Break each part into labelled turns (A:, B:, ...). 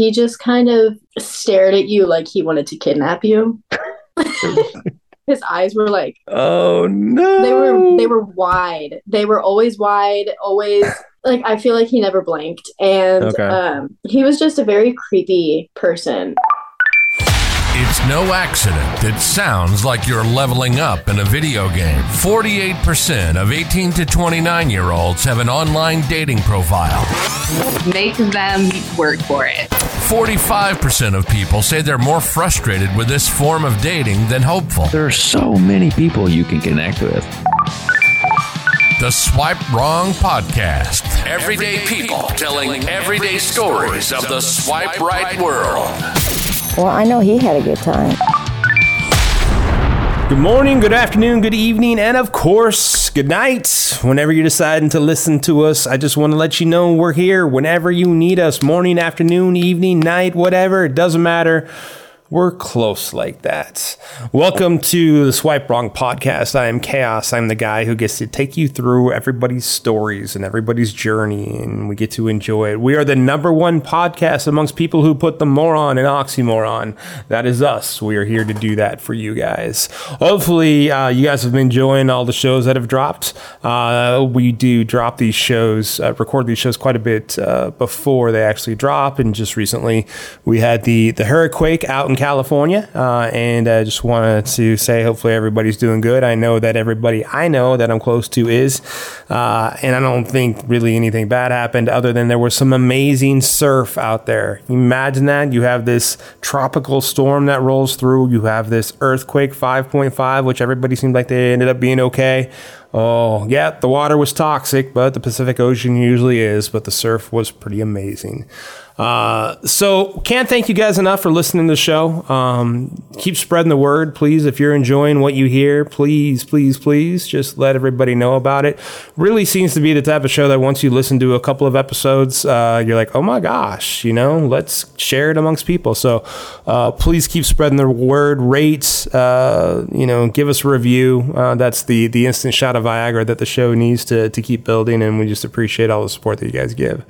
A: he just kind of stared at you like he wanted to kidnap you. His eyes were like
B: Oh no.
A: they were they were wide. They were always wide, always like I feel like he never blinked and
B: Okay.
A: um he was just a very creepy person.
C: It's no accident that sounds like you're leveling up in a video game. 48% of 18 to 29 year olds have an online dating profile.
D: make them work for it.
C: 45% of people say they're more frustrated with this form of dating than hopeful.
B: There are so many people you can connect with.
C: The Swipe Wrong Podcast. Everyday people telling everyday stories of the swipe right world.
E: Well, I know he had a good time.
B: Good morning, good afternoon, good evening, and of course, good night. Whenever you're deciding to listen to us, I just want to let you know we're here whenever you need us morning, afternoon, evening, night, whatever. It doesn't matter. We're close like that. Welcome to the Swipe Wrong podcast. I am Chaos. I'm the guy who gets to take you through everybody's stories and everybody's journey, and we get to enjoy it. We are the number one podcast amongst people who put the moron and oxymoron. That is us. We are here to do that for you guys. Hopefully, uh, you guys have been enjoying all the shows that have dropped. Uh, we do drop these shows, uh, record these shows quite a bit uh, before they actually drop, and just recently we had the the hurricane out in California, uh, and I just wanted to say hopefully everybody's doing good. I know that everybody I know that I'm close to is, uh, and I don't think really anything bad happened other than there was some amazing surf out there. Imagine that you have this tropical storm that rolls through, you have this earthquake 5.5, which everybody seemed like they ended up being okay. Oh, yeah, the water was toxic, but the Pacific Ocean usually is, but the surf was pretty amazing. Uh, so can't thank you guys enough for listening to the show. Um, keep spreading the word, please. If you're enjoying what you hear, please, please, please, just let everybody know about it. Really seems to be the type of show that once you listen to a couple of episodes, uh, you're like, oh my gosh, you know, let's share it amongst people. So uh, please keep spreading the word. Rates, uh, you know, give us a review. Uh, that's the the instant shot of Viagra that the show needs to to keep building, and we just appreciate all the support that you guys give.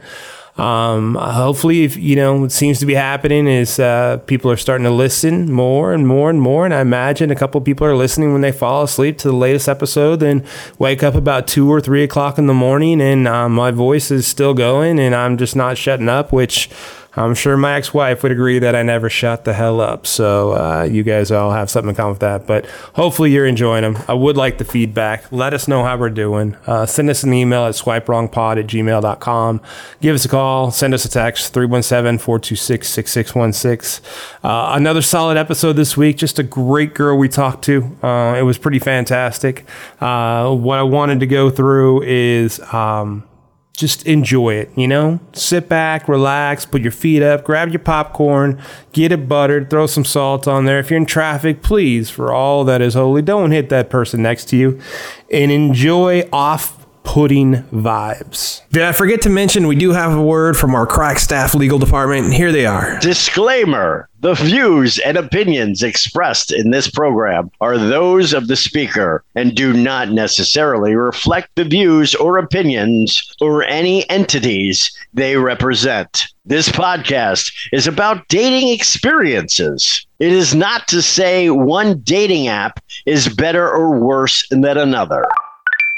B: Um, hopefully, if you know what seems to be happening is uh, people are starting to listen more and more and more. And I imagine a couple people are listening when they fall asleep to the latest episode, then wake up about two or three o'clock in the morning, and um, my voice is still going, and I'm just not shutting up, which. I'm sure my ex-wife would agree that I never shut the hell up. So uh, you guys all have something in common with that. But hopefully you're enjoying them. I would like the feedback. Let us know how we're doing. Uh, send us an email at swipewrongpod at gmail.com. Give us a call. Send us a text, 317-426-6616. Uh, another solid episode this week. Just a great girl we talked to. Uh, it was pretty fantastic. Uh, what I wanted to go through is... Um, just enjoy it, you know? Sit back, relax, put your feet up, grab your popcorn, get it buttered, throw some salt on there. If you're in traffic, please, for all that is holy, don't hit that person next to you and enjoy off putting vibes. Did I forget to mention we do have a word from our crack staff legal department? Here they are.
F: Disclaimer The views and opinions expressed in this program are those of the speaker and do not necessarily reflect the views or opinions or any entities they represent. This podcast is about dating experiences. It is not to say one dating app is better or worse than another.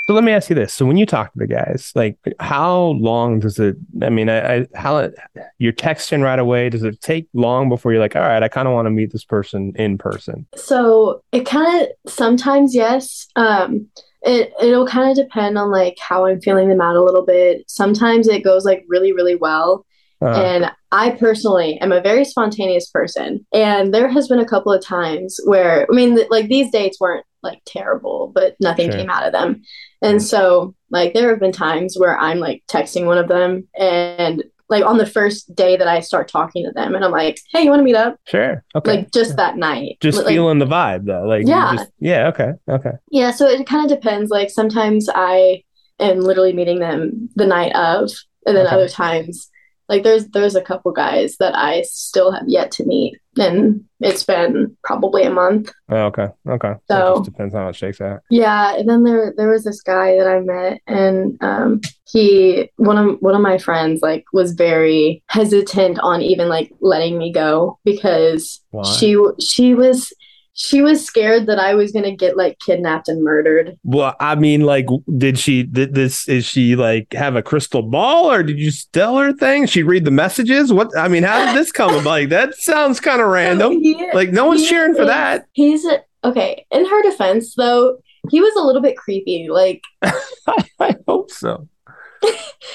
B: So let me ask you this: So when you talk to the guys, like, how long does it? I mean, I, I how you're texting right away? Does it take long before you're like, all right, I kind of want to meet this person in person?
A: So it kind of sometimes yes. Um, it it'll kind of depend on like how I'm feeling them out a little bit. Sometimes it goes like really really well,
B: Uh,
A: and I personally am a very spontaneous person. And there has been a couple of times where I mean th- like these dates weren't like terrible, but nothing
B: Sure.
A: came out of them. And mm-hmm. so like there have been times where I'm like texting one of them and like on the first day that I start talking to them and I'm like, "Hey, you want to meet up?"
B: sure. Okay.
A: Like just that night.
B: just
A: Like,
B: feeling the vibe though. Like,
A: Yeah.
B: just- yeah. Okay. Okay.
A: Yeah, so it kind of depends. Like sometimes I am literally meeting them the night of, and then
B: Okay.
A: other times, like there's there's a couple guys that I still have yet to meet. And it's been probably a month.
B: Oh, okay. Okay. So, it just depends how it shakes out.
A: Yeah, and then there there was this guy that I met, and um, he one of one of my friends like was very hesitant on even like letting me go because
B: Why?
A: she she was she was scared that I was gonna get like kidnapped and murdered.
B: Well, I mean, like, did she? Did this? Is she like have a crystal ball, or did you tell her things? She read the messages. What? I mean, how did this come about? Like, that sounds kind of random.
A: He-
B: Like, no one's
A: he
B: cheering for that.
A: He's okay. In her defense, though, he was a little bit creepy. Like,
B: I hope so.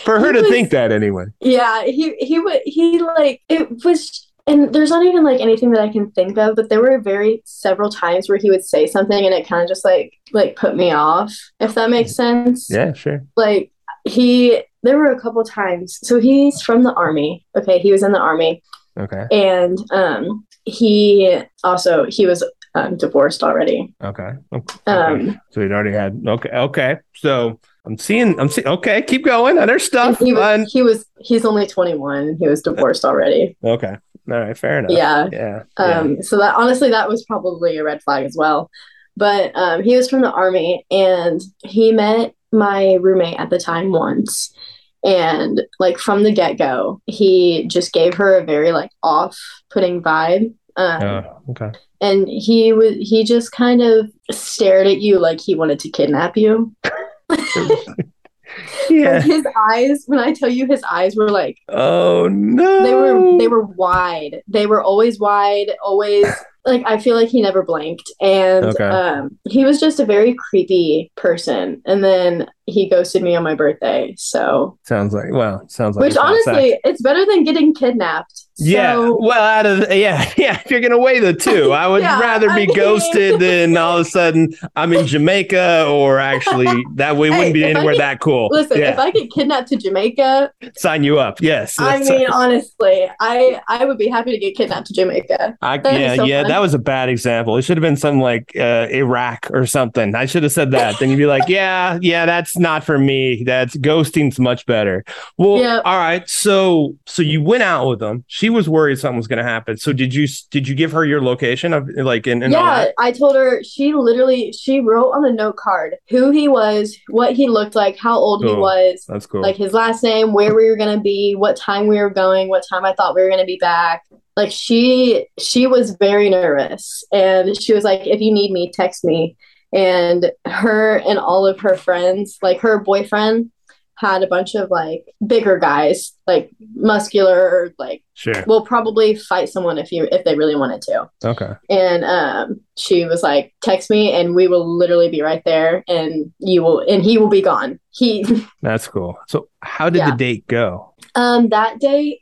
B: For her
A: He
B: to
A: was-
B: think that anyway.
A: yeah, he he would he like it was. And there's not even like anything that I can think of, but there were very several times where he would say something and it kind of just like like put me off, if that makes sense.
B: Yeah, sure.
A: Like he there were a couple times. So he's from the army. Okay, he was in the army
B: Okay.
A: and um he also he was um, divorced already.
B: Okay. Okay.
A: Um
B: so he'd already had. Okay. Okay. So I'm seeing. I'm seeing. Okay. Keep going.
A: And
B: stuff.
A: he was he was he's only 21 and he was divorced already.
B: okay. All right. Fair enough.
A: Yeah.
B: Yeah. yeah.
A: Um, so that honestly, that was probably a red flag as well. But um, he was from the army, and he met my roommate at the time once, and like from the get go, he just gave her a very like off-putting vibe. Um,
B: Oh, okay.
A: and he was he just kind of stared at you like he wanted to kidnap you.
B: Yeah.
A: His eyes, when I tell you his eyes were like
B: Oh no.
A: they were they were wide they were always wide always like i feel like he never blinked and
B: Okay.
A: um he was just a very creepy person and then he ghosted me on my birthday so
B: Sounds like well, sounds like
A: which honestly
B: sex.
A: it's better than getting kidnapped
B: yeah. Well, out of yeah, yeah. If you're gonna weigh the two, I would
A: Yeah,
B: rather
A: I
B: be
A: mean-
B: ghosted than all of a sudden I'm in Jamaica or actually that way wouldn't be anywhere
A: get-
B: that cool.
A: listen
B: yeah.
A: if i get kidnapped to jamaica
B: sign you up. Yes.
A: i mean honestly i i would be happy to get kidnapped to jamaica
B: I, yeah,
A: so
B: yeah,
A: fun.
B: that was a bad example. It should have been something like uh, Iraq or something. I should have said that. then you'd be like, yeah, yeah, that's not for me. That's ghosting's much better. Well,
A: Yeah.
B: all right. So, so you went out with them. She was worried something was going to happen. So did you did you give her your location of like in, in
A: yeah? I told her she literally she wrote on the note card who he was, what he looked like, how old he was,
B: That's cool.
A: like his last name, where we were gonna be, what time we were going, what time I thought we were gonna be back. Like she she was very nervous and she was like, if you need me, text me. And her and all of her friends, like her boyfriend, had a bunch of like bigger guys, like muscular, like
B: sure.
A: will probably fight someone if you if they really wanted to
B: Okay.
A: and um, she was like text me and we will literally be right there and you will and he will be gone he
B: That's cool. So how did
A: Yeah.
B: the date go?
A: um that date,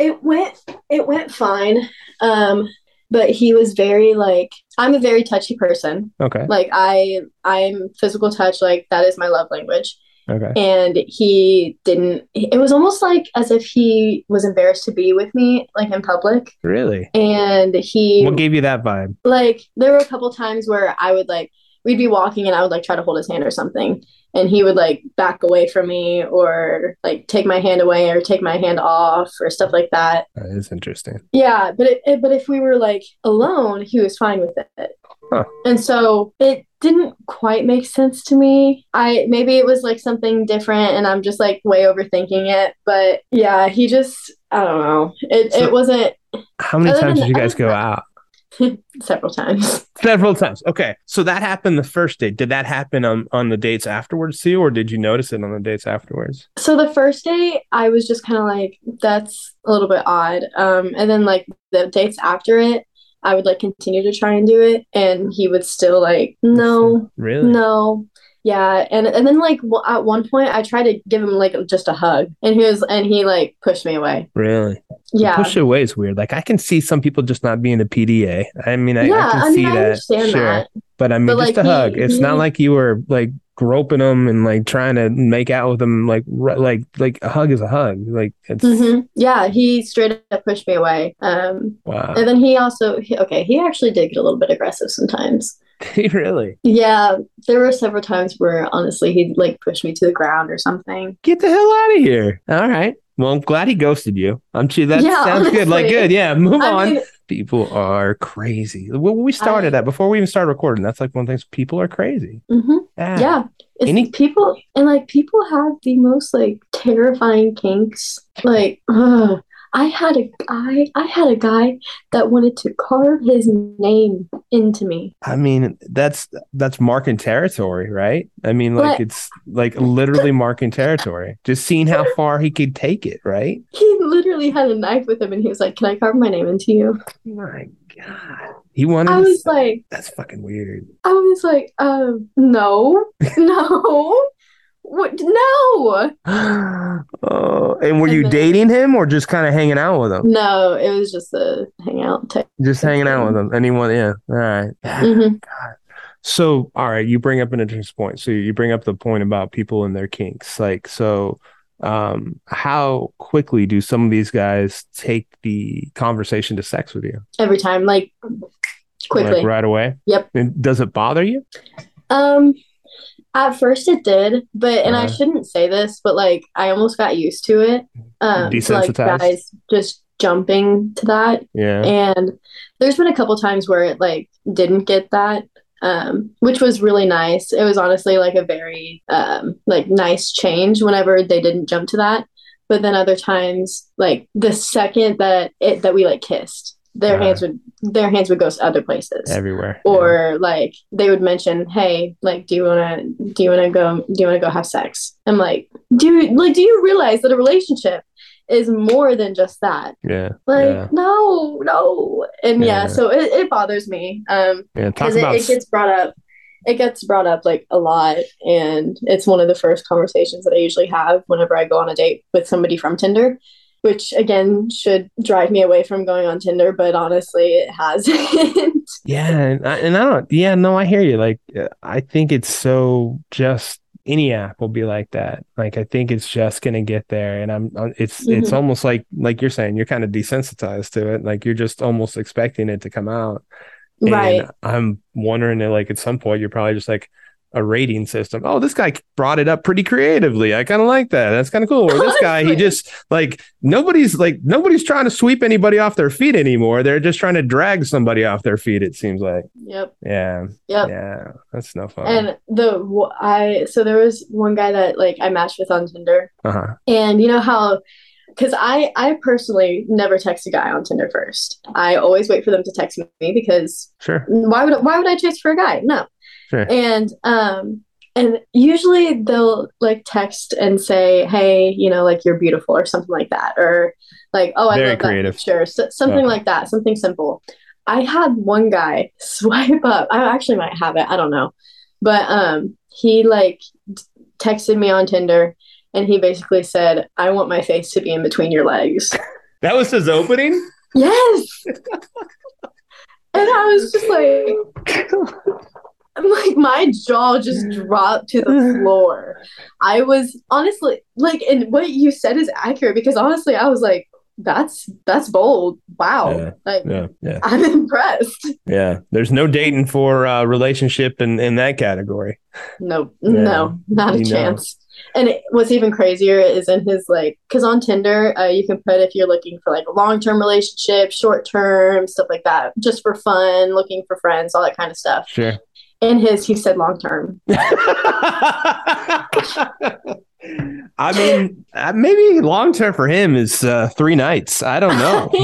A: it went it went fine um but he was very like i'm a very touchy person
B: Okay.
A: like i i'm physical touch like that is my love language
B: Okay.
A: and he didn't it was almost like as if he was embarrassed to be with me like in public
B: Really?
A: and he
B: What gave you that vibe?
A: like there were a couple times where I would like we'd be walking and I would like try to hold his hand or something and he would like back away from me or like take my hand away or take my hand off or stuff like that.
B: That is interesting.
A: Yeah, but it, it- but if we were like alone, he was fine with it.
B: Huh.
A: And so it didn't quite make sense to me. I maybe it was like something different and I'm just like way overthinking it, but yeah, he just I don't know. It
B: So-
A: it wasn't
B: How many times did you guys go out?
A: several times.
B: Several times. Okay. So that happened the first date. Did that happen on, on the dates afterwards too, or did you notice it on the dates afterwards?
A: So the first day, I was just kind of like, that's a little bit odd. Um, and then like the dates after it, I would like continue to try and do it, and he would still like, no,
B: Really?
A: no, yeah. And and then like w- at one point, I tried to give him like just a hug, and he was and he like pushed me away.
B: Really?
A: Yeah,
B: Push away is weird. Like I can see some people just not being a PDA. I mean, I,
A: yeah.
B: I can
A: I,
B: see
A: I
B: that.
A: understand
B: sure.
A: that.
B: But I mean,
A: But,
B: just
A: like,
B: a
A: he-
B: hug. It's not like you were like groping them and like trying to make out with them. Like, like, like a hug is a hug. Like it's
A: hmm Yeah, he straight up pushed me away. Um,
B: wow.
A: and then he also he, okay, he actually did get a little bit aggressive sometimes.
B: He really?
A: Yeah, there were several times where honestly he'd like push me to the ground or something.
B: Get the hell out of here. All right. Well, I'm glad he ghosted you. I'm sure that
A: Yeah,
B: sounds good. Like, good. Yeah. Move
A: I
B: on.
A: mean,
B: People are crazy. Well, we started
A: I-
B: that before we even started recording. That's like one of the things. People are crazy.
A: hmm Yeah. It's
B: Any-
A: people and like people have the most like terrifying kinks. Like, ugh. I had a guy I had a guy that wanted to carve his name into me.
B: I mean, that's that's marking territory, right? I mean, like
A: But-
B: it's like literally marking territory. Just seeing how far he could take it, right?
A: He literally had a knife with him and he was like, Can I carve my name into you?
B: My God, he wanted.
A: I
B: to
A: was
B: s-
A: like
B: that's fucking weird.
A: I was like, um, no, no. What no.
B: oh, and were you dating him or just kind of hanging out with him?
A: No, it was just a hangout type.
B: Just hanging out with him. Anyone? Yeah. All right.
A: hmm
B: So, all right, you bring up an interesting point. So you bring up the point about people and their kinks. Like, so um how quickly do some of these guys take the conversation to sex with you?
A: Every time, like quickly.
B: Like right away?
A: Yep.
B: And does it bother you?
A: Um, at first it did, but and I
B: Uh-huh.
A: shouldn't say this, but like I almost got used to it. Um, to, like
B: Desensitized?
A: guys just jumping to that,
B: Yeah.
A: and there's been a couple times where it like didn't get that, um, which was really nice. It was honestly like a very um like nice change whenever they didn't jump to that. But then other times, like the second that it that we like kissed, their
B: Uh-huh.
A: hands would their hands would go to other places
B: Everywhere.
A: or like they would mention hey like do you want to do you want to go do you want to go have sex i'm like do you like do you realize that a relationship is more than just that
B: yeah.
A: like
B: Yeah.
A: no no and yeah,
B: Yeah.
A: so it, it bothers me um
B: Yeah.
A: Because it, it gets brought up it gets brought up like a lot and it's one of the first conversations that i usually have whenever i go on a date with somebody from tinder which again should drive me away from going on tinder but honestly it hasn't
B: Yeah, and I, and I don't. Yeah, no, I hear you. Like, uh, I think it's so just any app will be like that. Like, I think it's just gonna get there, and I'm. uh, It's it's
A: Mhm.
B: almost like like you're saying you're kind of desensitized to it. Like you're just almost expecting it to come out. And
A: right
B: I'm wondering that like at some point you're probably just like a rating system. Oh, this guy brought it up pretty creatively. I kind of like that. That's kind of cool. Or this guy, he just like nobody's like nobody's trying to sweep anybody off their feet anymore. They're just trying to drag somebody off their feet. It seems like.
A: Yep.
B: Yeah.
A: Yep.
B: Yeah. That's no fun.
A: And the I so there was one guy that like I matched with on Tinder,
B: uh-huh.
A: and you know how, because I I personally never text a guy on Tinder first. I always wait for them to text me because
B: Sure.
A: why would why would I text for a guy? No.
B: Sure.
A: And um and usually they'll like text and say, hey, you know, like you're beautiful or something like that, or like oh I
B: Very
A: love
B: creative.
A: that picture, so, something
B: Okay.
A: like that, something simple. I had one guy swipe up. I actually might have it. I don't know, but um, he like texted me on Tinder, and he basically said, "I want my face to be in between your legs."
B: That was his opening?
A: yes. and I was just like, like my jaw just dropped to the floor. I was honestly like, and what you said is accurate because honestly, I was like, that's that's bold. Wow.
B: Yeah.
A: Like
B: Yeah. Yeah.
A: I'm impressed.
B: Yeah. There's no dating for uh relationship in, in that category.
A: No,
B: Yeah.
A: no, not a
B: You know.
A: chance. And it, what's even crazier is in his like, because on Tinder, uh, you can put if you're looking for like a long term relationship, short term, stuff like that, just for fun, looking for friends, all that kind of stuff.
B: Sure.
A: In his, he said long term.
B: I mean, uh, maybe long term for him is uh, three nights. I don't know.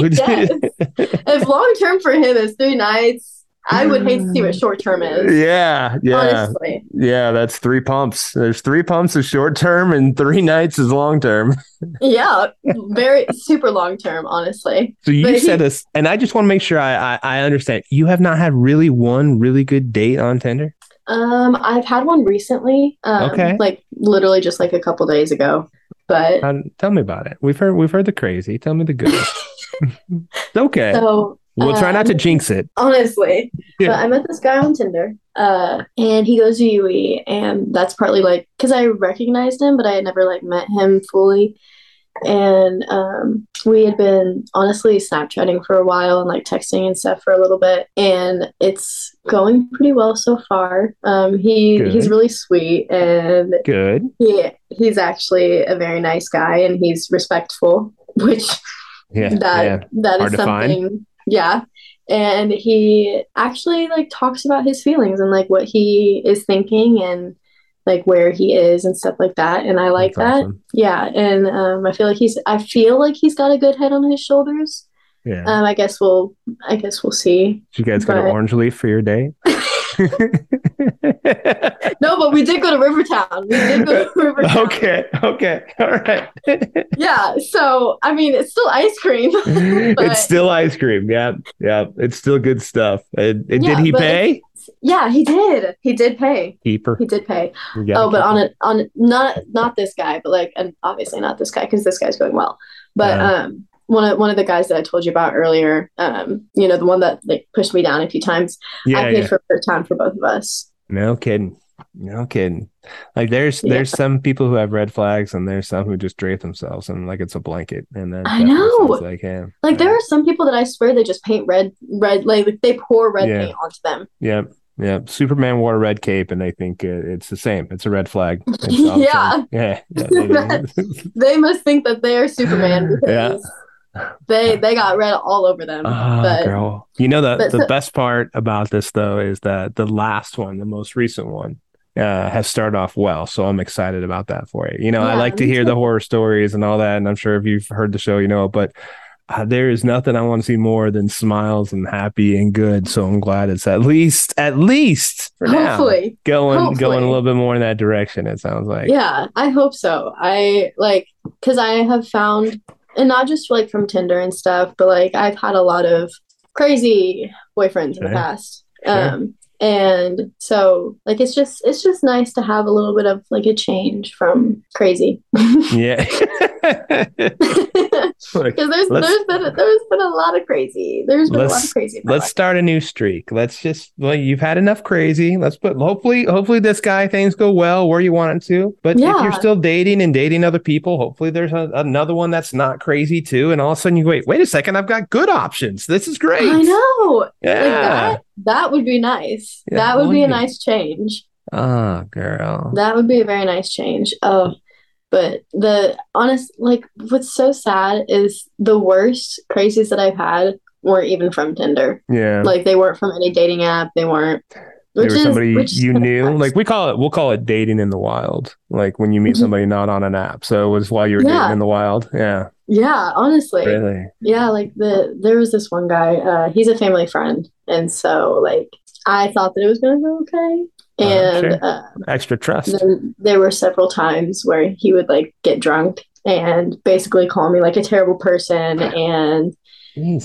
A: If long term for him is three nights, I would hate to see what short term is.
B: yeah, yeah,
A: Honestly.
B: yeah. That's three pumps. There's three pumps of short term, and three nights is long term.
A: Yeah. Very super long term, honestly.
B: So you
A: But he-
B: said this, and I just want to make sure I, I I understand. You have not had really one really good date on Tinder.
A: Um, I've had one recently. Um,
B: Okay.
A: like literally just like a couple days ago. But
B: Uh, tell me about it. We've heard we've heard the crazy. Tell me the good. okay.
A: so
B: we'll try not to
A: um,
B: jinx it.
A: honestly.
B: Yeah.
A: But I met this guy on Tinder, uh, and he goes to UE, and that's partly like because I recognized him, but I had never like met him fully. And um, we had been honestly Snapchatting for a while and like texting and stuff for a little bit, and it's going pretty well so far. Um, he
B: Good.
A: he's really sweet, and
B: Good.
A: he he's actually a very nice guy, and he's respectful, which
B: Yeah.
A: that
B: yeah.
A: that
B: Hard
A: is something yeah. And he actually like talks about his feelings and like what he is thinking and like where he is and stuff like that. And I like
B: That's
A: that.
B: awesome.
A: Yeah. And um, I feel like he's I feel like he's got a good head on his shoulders.
B: Yeah.
A: Um, I guess we'll I guess we'll see.
B: Did you guys get an orange leaf for your date?
A: No, but we did go to Rivertown. We did go to Rivertown.
B: okay. Okay. All right.
A: Yeah. So I mean, it's still ice cream. but-
B: it's still ice cream. Yeah. Yeah. It's still good stuff. And, and
A: Yeah,
B: did he pay?
A: yeah, he did. He did pay.
B: Keeper.
A: He did pay. Oh, but on it on not not this guy, but like and obviously not this guy because this guy's going well. But
B: Uh.
A: um one of one of the guys that I told you about earlier, um, you know, the one that like pushed me down a few times.
B: yeah.
A: I paid
B: yeah.
A: for per town for both of us.
B: No kidding. No kidding. Like there's
A: Yeah.
B: there's some people who have red flags and there's some who just drape themselves and like it's a blanket and then
A: I know.
B: like yeah.
A: Like there are some people that I swear they just paint red red like they pour red
B: Yeah.
A: paint onto them.
B: Yep. Yeah, Superman wore a red cape and they think uh, it's the same. It's a red flag.
A: Yeah.
B: Yeah. yeah they.
A: They must think that they are Superman because they they got red all over them.
B: Ah,
A: but
B: girl. You know the the
A: so-
B: best part about this though is that the last one, the most recent one, uh, has started off well. So I'm excited about that for you. You know, I like to hear the horror stories and all that, and I'm sure if you've heard the show, you know. But uh, there is nothing I want to see more than smiles and happy and good. So I'm glad it's at least at least for now going
A: hopefully.
B: going a little bit more in that direction. It sounds like
A: Yeah, I hope so. I like because I have found, and not just like from Tinder and stuff, but like I've had a lot of crazy boyfriends in the past.
B: Sure.
A: Um, and so like it's just it's just nice to have a little bit of like a change from crazy
B: yeah.
A: Because there's there's been there's been a lot of crazy there's been a lot of crazy
B: let's
A: life.
B: start a new streak. Let's just well, you've had enough crazy. Let's put hopefully hopefully this guy things go well where you want it to. But if you're still dating and dating other people, hopefully there's a, another one that's not crazy too. And all of a sudden you wait, wait a second, I've got good options. This is great.
A: I know like
B: Yeah.
A: that that would be nice
B: Yeah,
A: that would be a nice change
B: Oh, girl.
A: That would be a very nice change. Oh, but the honest, like, what's so sad is the worst crazies that I've had weren't even from Tinder.
B: yeah.
A: Like, they weren't from any dating app. They weren't. Which
B: were
A: is,
B: somebody
A: is
B: you knew.
A: sucks.
B: Like we call it we'll call it dating in the wild. Like when you meet
A: Mhm.
B: somebody not on an app. So it was while you were
A: Yeah.
B: dating in the wild. Yeah.
A: yeah, honestly,
B: Really.
A: yeah. Like the there was this one guy. Uh, he's a family friend, and so like I thought that it was gonna go okay,
B: Uh,
A: and
B: sure.
A: uh,
B: Extra trust.
A: then there were several times where he would like get drunk and basically call me like a terrible person and.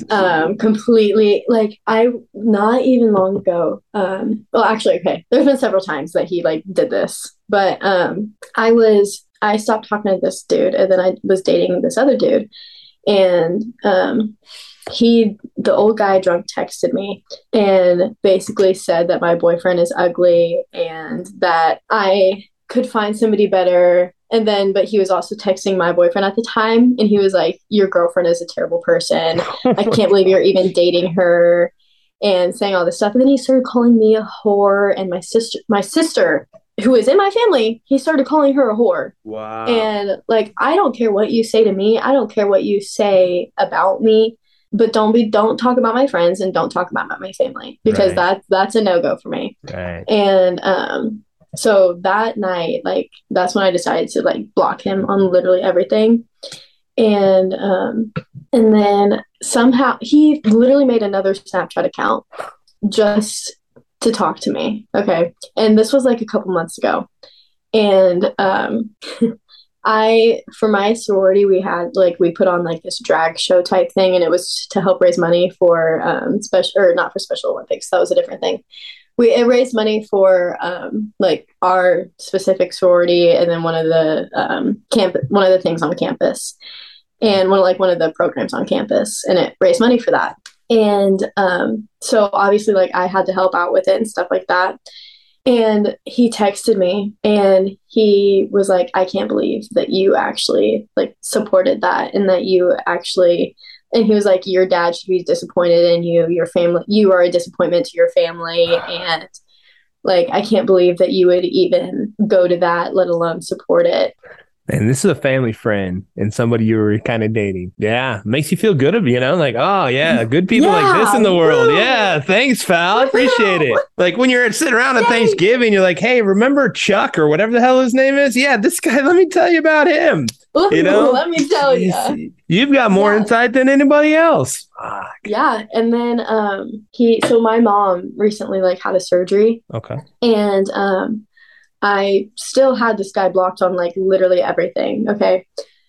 A: Um completely like i not even long ago um well actually okay there's been several times that he like did this but um i was i stopped talking to this dude and then i was dating this other dude and um he the old guy drunk texted me and basically said that my boyfriend is ugly and that i could find somebody better and then but he was also texting my boyfriend at the time and he was like your girlfriend is a terrible person I can't believe you're even dating her and saying all this stuff. And then he started calling me a whore and my sister my sister, who is in my family, he started calling her a whore.
B: wow.
A: And like I don't care what you say to me. I don't care what you say about me. But don't be don't talk about my friends and don't talk about my family because
B: Right.
A: that's that's a no-go for me.
B: right.
A: And um so that night, like that's when I decided to like block him on literally everything. And um and then somehow he literally made another Snapchat account just to talk to me. Okay. And this was like a couple months ago. And um I for my sorority we had like we put on like this drag show type thing and it was to help raise money for um special or not for special Olympics. That was a different thing we it raised money for um like our specific sorority and then one of the um camp one of the things on campus. And one of like one of the programs on campus and it raised money for that. And um so obviously like i had to help out with it and stuff like that. And he texted me and he was like i can't believe that you actually like supported that and that you actually and he was like your dad should be disappointed in you. Your family you are a disappointment to your family. And like i can't believe that you would even go to that let alone support it
B: And this is a family friend and somebody you were kind of dating. Yeah. Makes you feel good of you know, like, oh yeah, good people like this in the world.
A: woo.
B: Yeah. Thanks, pal. I appreciate it. Like when you're sitting around at Thanksgiving, you're like, hey, remember Chuck or whatever the hell his name is? Yeah, this guy, let me tell you about him.
A: Ooh,
B: You know?
A: let me tell you.
B: You've got more
A: Yeah.
B: insight than anybody else. Fuck.
A: Yeah, and then um he so my mom recently like had a surgery
B: Okay.
A: and um I still had this guy blocked on like literally everything, okay?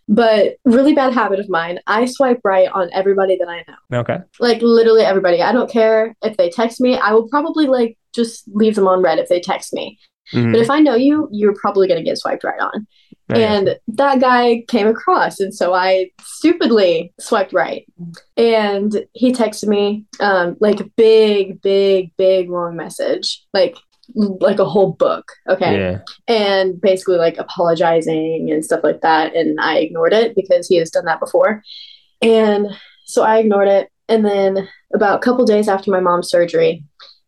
A: But really bad habit of mine, I swipe right on everybody that I know.
B: Okay.
A: Like literally everybody. I don't care if they text me. I will probably like just leave them on read if they text me.
B: Mhm.
A: But if I know you, you're probably going to get swiped right on.
B: I.
A: And that guy came across, and so I stupidly swiped right. And he texted me um, like a big, big, big long message, like like a whole book. Okay,
B: yeah.
A: and basically like apologizing and stuff like that. And I ignored it because he has done that before. And so I ignored it. And then about a couple days after my mom's surgery,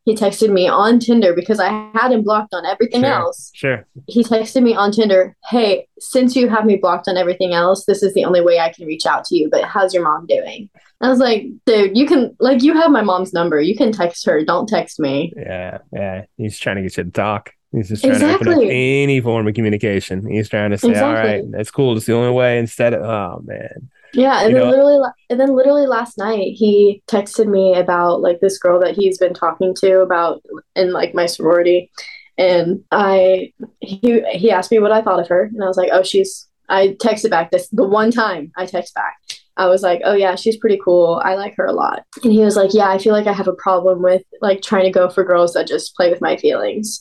A: he texted me on Tinder because I had him blocked on everything
B: Sure.
A: else
B: Sure.
A: he texted me on Tinder, "Hey, since you have me blocked on everything else, this is the only way I can reach out to you. But how's your mom doing?" I was like, "Dude, you can like you have my mom's number. You can text her. Don't text me."
B: Yeah, yeah. He's trying to get you to talk. He's just trying to open up any form of communication. He's trying to say, "All right, that's cool. It's the only way." Instead of, "Oh man,
A: Yeah, and
B: You
A: then
B: know-
A: literally, and then literally last night, he texted me about like this girl that he's been talking to about in like my sorority, and I he he asked me what I thought of her, and I was like, "Oh, she's." I texted back this the one time I text back. I was like, "Oh yeah, she's pretty cool. I like her a lot." And he was like, "Yeah, I feel like I have a problem with like trying to go for girls that just play with my feelings."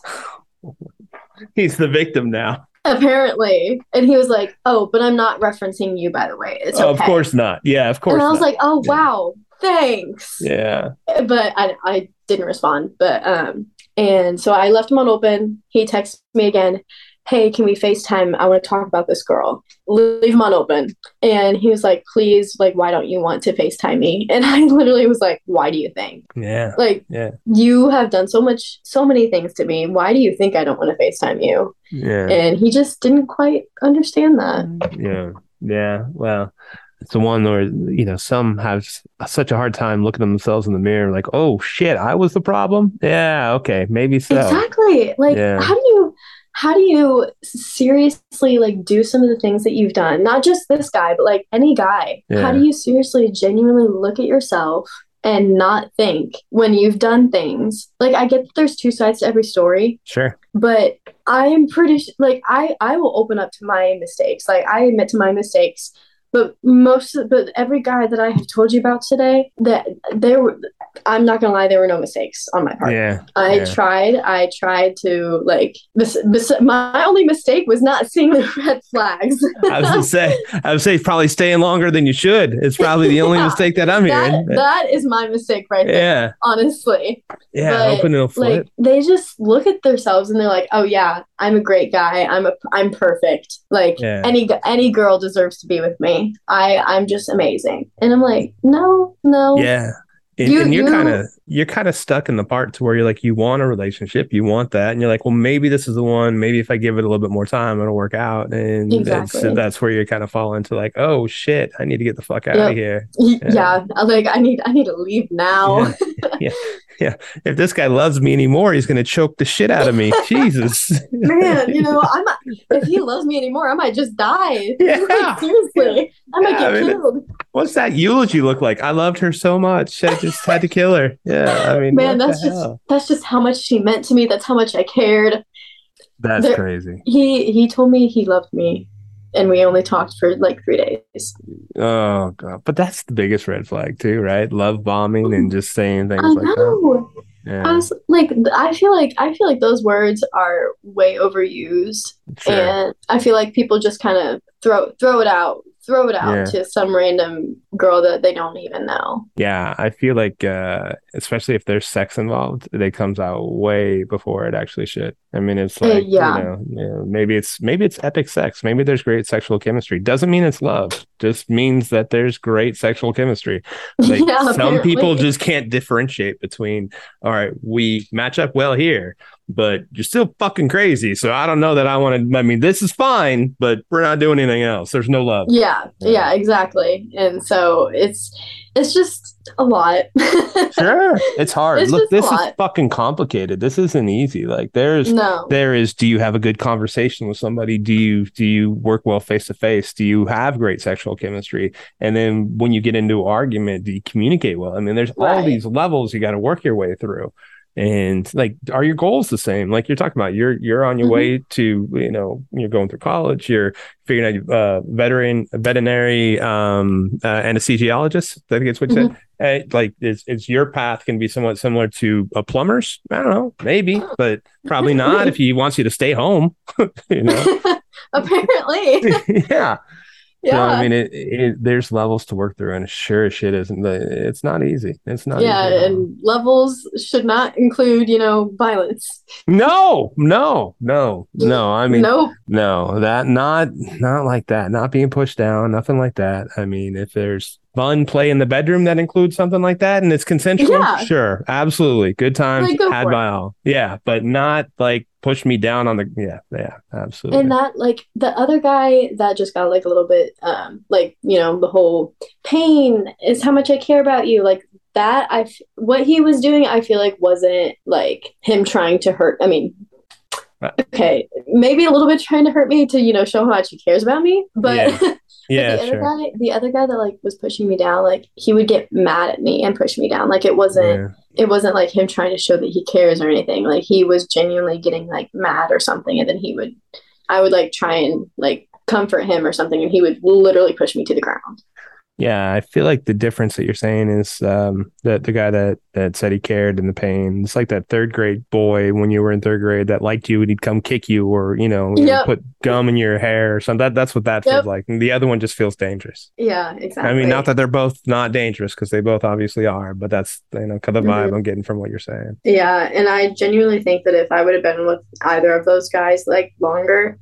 B: he's the victim now."
A: Apparently, and he was like, "Oh, but I'm not referencing you, by the way. It's
B: Oh,
A: okay."
B: of course not. Yeah, of course.
A: and I was
B: not.
A: like, "Oh
B: Yeah.
A: wow, thanks."
B: yeah,
A: but I, I didn't respond. But um, and so I left him on open. He texted me again. Hey, can we FaceTime? I want to talk about this girl. Leave him on open. And he was like, please, like, why don't you want to FaceTime me? And I literally was like, why do you think?
B: yeah,
A: Like,
B: Yeah.
A: you have done so much, so many things to me. Why do you think I don't want to FaceTime you?
B: yeah,
A: And he just didn't quite understand that.
B: yeah, yeah. Well, it's the one where you know some have such a hard time looking at themselves in the mirror, like, "Oh shit, I was the problem." Yeah, okay, maybe so.
A: Exactly. Like
B: Yeah.
A: how do you how do you seriously like do some of the things that you've done? Not just this guy, but like any guy.
B: Yeah.
A: How do you seriously genuinely look at yourself and not think when you've done things? Like I get that there's two sides to every story,
B: Sure.
A: but I am pretty like I I will open up to my mistakes. Like I admit to my mistakes. But most, of, but every guy that I have told you about today, that there were, I'm not gonna lie, there were no mistakes on my part.
B: Yeah.
A: I
B: Yeah.
A: tried. I tried to like. My only mistake was not seeing the red flags.
B: I was gonna say, I would say probably staying longer than you should. It's probably the only
A: Yeah.
B: mistake that I'm
A: that,
B: hearing.
A: that is my mistake right there.
B: yeah,
A: Honestly,
B: yeah.
A: But,
B: Hoping it'll flip.
A: like they just look at themselves and they're like, "Oh yeah, I'm a great guy. I'm a I'm perfect. Like
B: Yeah.
A: any any girl deserves to be with me. I I'm just amazing." And I'm like, "No, no,
B: yeah. And,
A: You-
B: and you're
A: you-
B: kind of you're kind of stuck in the part to where you're like you want a relationship, you want that, and you're like, well, maybe this is the one. Maybe if I give it a little bit more time, it'll work out. And that's,
A: Exactly.
B: that's where you kind of fall into like, oh shit, I need to get the fuck out
A: Yep.
B: of here. Yeah.
A: yeah. Like I need I need to leave now."
B: Yeah. yeah, yeah. If this guy loves me anymore, he's gonna choke the shit out of me. Jesus,
A: man, you know, I'm. if he loves me anymore, I might just die.
B: Yeah.
A: Like, seriously, I might
B: Yeah,
A: get
B: I mean,
A: killed.
B: What's that eulogy look like? I loved her so much. I just had to kill her. Yeah, I mean,
A: Man, that's just
B: hell?
A: that's just how much she meant to me. That's how much I cared.
B: that's
A: there-
B: crazy.
A: He he told me he loved me, and we only talked for like three days.
B: Oh god, but that's the biggest red flag too, right? Love bombing and just saying things
A: I
B: like that.
A: know. I was like, I feel like I feel like those words are way overused,
B: sure.
A: and I feel like people just kind of throw throw it out, throw it out
B: Yeah.
A: to some random girl that they don't even know.
B: Yeah, I feel like, uh, especially if there's sex involved, it comes out way before it actually should. I mean, it's
A: Uh,
B: like
A: yeah.
B: you know, you know, maybe it's maybe it's epic sex. Maybe there's great sexual chemistry. Doesn't mean it's love. Just means that there's great sexual chemistry. Like
A: Yeah,
B: some people just can't differentiate between. All right, we match up well here, but you're still fucking crazy. So I don't know that I want to. I mean, this is fine, but we're not doing anything else. There's no love.
A: Yeah, yeah, exactly. And so it's it's just a lot.
B: Sure, it's hard.
A: It's
B: Look, this is fucking complicated. This isn't easy. Like there's
A: no.
B: there is do you have a good conversation with somebody do you do you work well face to face do you have great sexual chemistry and then when you get into argument do you communicate well i mean there's all these levels you got to work your way through and like are your goals the same? Like you're talking about you're you're on your
A: Mhm.
B: way to you know you're going through college you're figuring out uh veteran a veterinary um uh, anesthesiologist i think it's what you said. Eh, like is, is your path going to be somewhat similar to a plumber's? I don't know maybe but probably not if he wants you to stay home you know?
A: Apparently.
B: yeah
A: Yeah.
B: so i mean it, it there's levels to work through and sure as shit isn't it's not easy it's not
A: yeah, and levels should not include, you know, violence.
B: no no no no i mean
A: nope.
B: No, that not not like that. Not being pushed down, nothing like that. I mean, if there's fun play in the bedroom that includes something like that and it's consensual,
A: Yeah.
B: sure, absolutely. Good times
A: Like,
B: had by all. Yeah, but not like push me down on the yeah, yeah, absolutely.
A: And that like the other guy that just got like a little bit um like, you know, the whole pain is how much I care about you. Like that I f- what he was doing I feel like wasn't like him trying to hurt. I mean, Okay, maybe a little bit trying to hurt me to, you know, show how much he cares about me, but
B: Yeah. Yeah,
A: the other guy, the other guy that like was pushing me down, like he would get mad at me and push me down. Like it wasn't,
B: Yeah.
A: it wasn't like him trying to show that he cares or anything. Like he was genuinely getting like mad or something, and then he would, I would like try and like comfort him or something, and he would literally push me to the ground.
B: Yeah, I feel like the difference that you're saying is um, that the guy that that said he cared in the pain. It's like that third grade boy when you were in third grade that liked you and he'd come kick you or you know
A: Yep.
B: put gum in your hair or something. That, that's what that feels like. And the other one just feels dangerous.
A: Yeah, exactly.
B: I mean, not that they're both not dangerous because they both obviously are, but that's you know kind of the vibe
A: Mhm.
B: I'm getting from what you're saying.
A: Yeah, and I genuinely think that if I would have been with either of those guys like longer,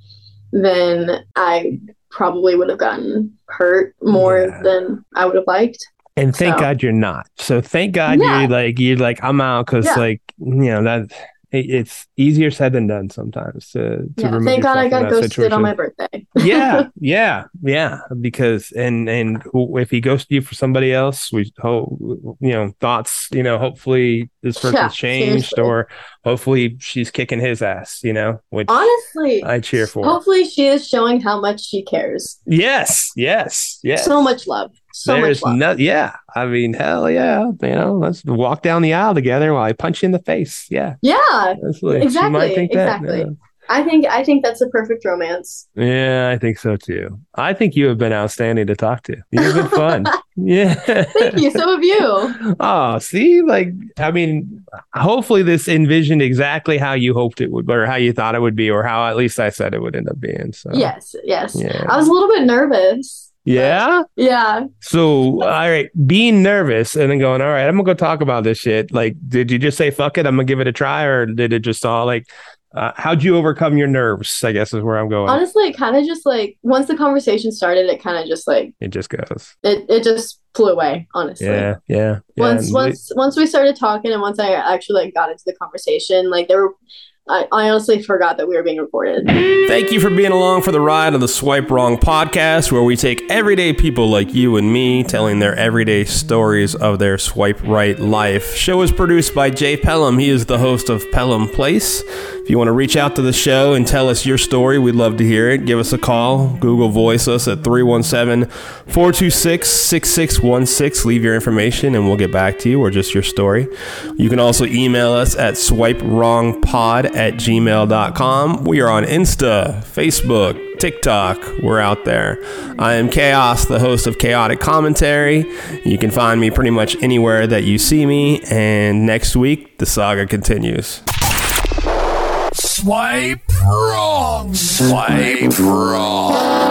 A: then I probably would have gotten hurt more
B: Yeah.
A: than I would have liked.
B: And thank
A: So-
B: God you're not. So thank God
A: Yeah.
B: you're like you're like I'm out because
A: Yeah.
B: like you know that it's easier said than done sometimes to to
A: Yeah,
B: remove
A: thank God I got ghosted on my birthday.
B: yeah, yeah, yeah. Because and and if he ghosted you for somebody else, we hope you know thoughts. You know, hopefully this person's
A: Yeah,
B: changed,
A: seriously.
B: or hopefully she's kicking his ass. You know, which
A: Honestly,
B: I cheer for.
A: hopefully she is showing how much she cares.
B: Yes, yes, yes.
A: So much love. So
B: There's no, yeah. I mean, hell yeah. You know, let's walk down the aisle together while I punch you in the face. Yeah,
A: yeah.
B: She
A: Exactly,
B: think that.
A: exactly. I think I think that's a perfect romance.
B: Yeah. yeah, I think so too. I think you have been outstanding to talk to. You've been fun. yeah.
A: Thank you. So have you.
B: Oh, see, like, I mean, hopefully this envisioned exactly how you hoped it would, or how you thought it would be, or how at least I said it would end up being. So,
A: Yes, yes.
B: Yeah.
A: I was a little bit nervous.
B: Yeah.
A: Yeah.
B: So, all right, being nervous and then going, all right, I'm gonna go talk about this shit. Like, did you just say fuck it? I'm gonna give it a try, or did it just all like, uh, how'd you overcome your nerves? I guess is where I'm going.
A: Honestly, it kind of just like once the conversation started, it kind of just like
B: it just goes.
A: it, it just flew away, honestly.
B: Yeah, yeah. yeah.
A: Once once once we started talking and once I actually like got into the conversation, like there were I, honestly forgot that we were being recorded.
B: Thank you for being along for the ride of the Swipe Wrong podcast, where we take everyday people like you and me telling their everyday stories of their swipe right life. Show is produced by Jay Pelham. He is the host of Pelham Place. If you want to reach out to the show and tell us your story, we'd love to hear it. Give us a call. Google Voice us at 317 426 6616. Leave your information and we'll get back to you or just your story. You can also email us at swipewrongpod at gmail.com. We are on Insta, Facebook, TikTok. We're out there. I am Chaos, the host of Chaotic Commentary. You can find me pretty much anywhere that you see me. And next week, the saga continues.
C: Swipe wrong. Swipe wrong.